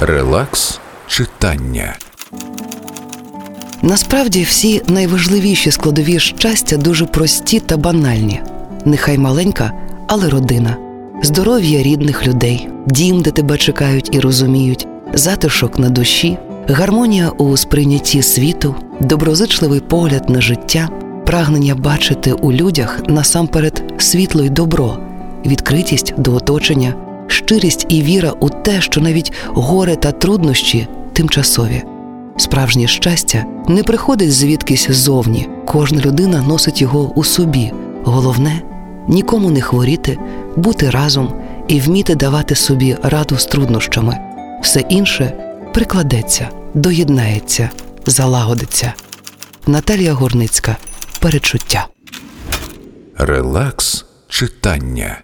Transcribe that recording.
Релакс читання. Насправді всі найважливіші складові щастя дуже прості та банальні. Нехай маленька, але родина, здоров'я рідних людей, дім, де тебе чекають і розуміють, затишок на душі, гармонія у сприйнятті світу, доброзичливий погляд на життя, прагнення бачити у людях насамперед світло й добро, відкритість до оточення, щирість і віра у те, що навіть горе та труднощі тимчасові. Справжнє щастя не приходить звідкись ззовні. Кожна людина носить його у собі. Головне нікому не хворіти, бути разом і вміти давати собі раду з труднощами. Все інше прикладеться, доєднається, залагодиться. Наталія Горницька. Перечуття. Релакс читання.